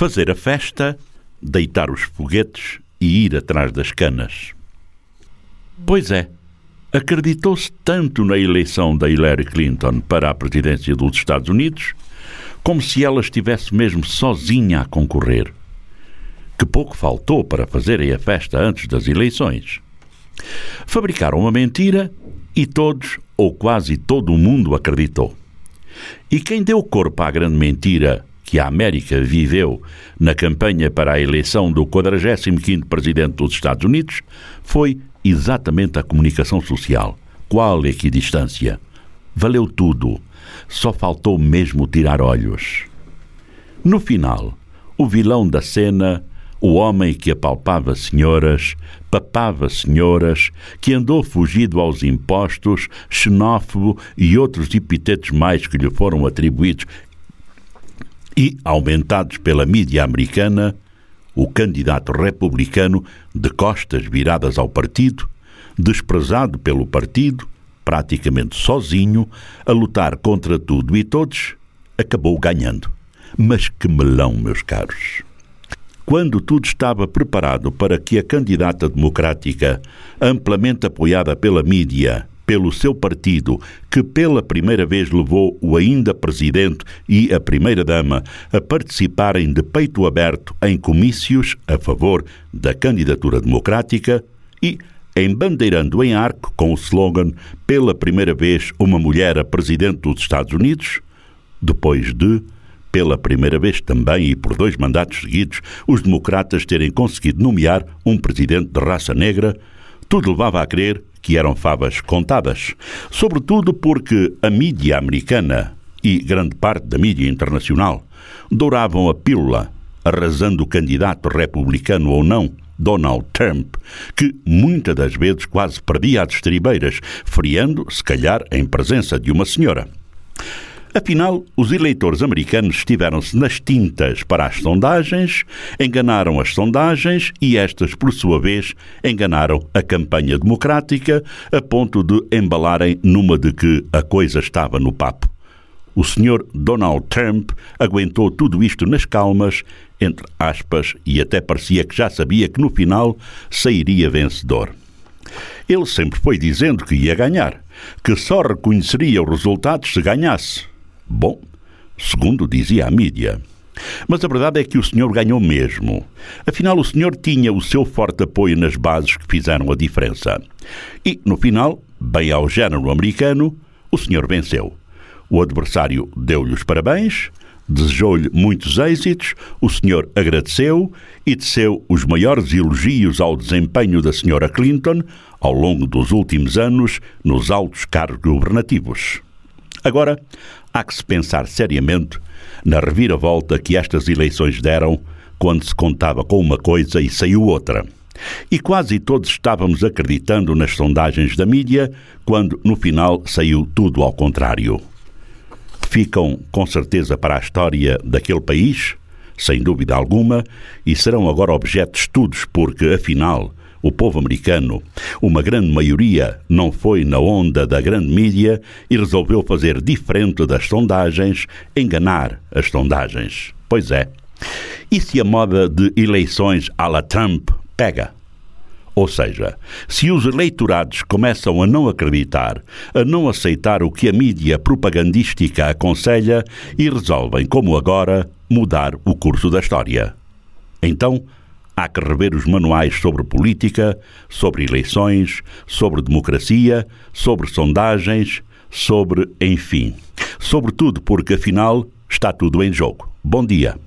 fazer a festa, deitar os foguetes e ir atrás das canas. Pois é, acreditou-se tanto na eleição da Hillary Clinton para a presidência dos Estados Unidos como se ela estivesse mesmo sozinha a concorrer. Que pouco faltou para fazerem a festa antes das eleições. Fabricaram uma mentira e todos, ou quase todo o mundo, acreditou. E quem deu corpo à grande mentira que a América viveu na campanha para a eleição do 45º presidente dos Estados Unidos foi exatamente a comunicação social. Qual equidistância? Valeu tudo. Só faltou mesmo tirar olhos. No final, o vilão da cena, o homem que apalpava senhoras, papava senhoras, que andou fugido aos impostos, xenófobo e outros epitetos mais que lhe foram atribuídos e aumentados pela mídia americana, o candidato republicano, de costas viradas ao partido, desprezado pelo partido, praticamente sozinho, a lutar contra tudo e todos, acabou ganhando. Mas que melão, meus caros! Quando tudo estava preparado para que a candidata democrática, amplamente apoiada pela mídia, pelo seu partido, que pela primeira vez levou o ainda presidente e a primeira-dama a participarem de peito aberto em comícios a favor da candidatura democrática e embandeirando em arco com o slogan Pela primeira vez uma mulher a presidente dos Estados Unidos, depois de, pela primeira vez também e por dois mandatos seguidos, os democratas terem conseguido nomear um presidente de raça negra, tudo levava a crer que eram favas contadas, sobretudo porque a mídia americana e grande parte da mídia internacional douravam a pílula, arrasando o candidato republicano ou não, Donald Trump, que muitas das vezes quase perdia as estribeiras, friando, se calhar, em presença de uma senhora. Afinal, os eleitores americanos estiveram-se nas tintas para as sondagens, enganaram as sondagens e estas, por sua vez, enganaram a campanha democrática a ponto de embalarem numa de que a coisa estava no papo. O senhor Donald Trump aguentou tudo isto nas calmas, entre aspas, e até parecia que já sabia que no final sairia vencedor. Ele sempre foi dizendo que ia ganhar, que só reconheceria os resultados se ganhasse. Bom, segundo dizia a mídia. Mas a verdade é que o senhor ganhou mesmo. Afinal, o senhor tinha o seu forte apoio nas bases que fizeram a diferença. E, no final, bem ao género americano, o senhor venceu. O adversário deu-lhe os parabéns, desejou-lhe muitos êxitos, o senhor agradeceu e teceu os maiores elogios ao desempenho da senhora Clinton ao longo dos últimos anos nos altos cargos governativos. Agora, há que se pensar seriamente na reviravolta que estas eleições deram quando se contava com uma coisa e saiu outra. E quase todos estávamos acreditando nas sondagens da mídia, quando no final saiu tudo ao contrário. Ficam com certeza para a história daquele país, sem dúvida alguma, e serão agora objeto de estudos, porque afinal o povo americano, uma grande maioria, não foi na onda da grande mídia e resolveu fazer diferente das sondagens, enganar as sondagens. Pois é. E se a moda de eleições à la Trump pega? Ou seja, se os eleitorados começam a não acreditar, a não aceitar o que a mídia propagandística aconselha e resolvem, como agora, mudar o curso da história. Então, Há que rever os manuais sobre política, sobre eleições, sobre democracia, sobre sondagens, sobre, enfim. Sobretudo porque, afinal, está tudo em jogo. Bom dia.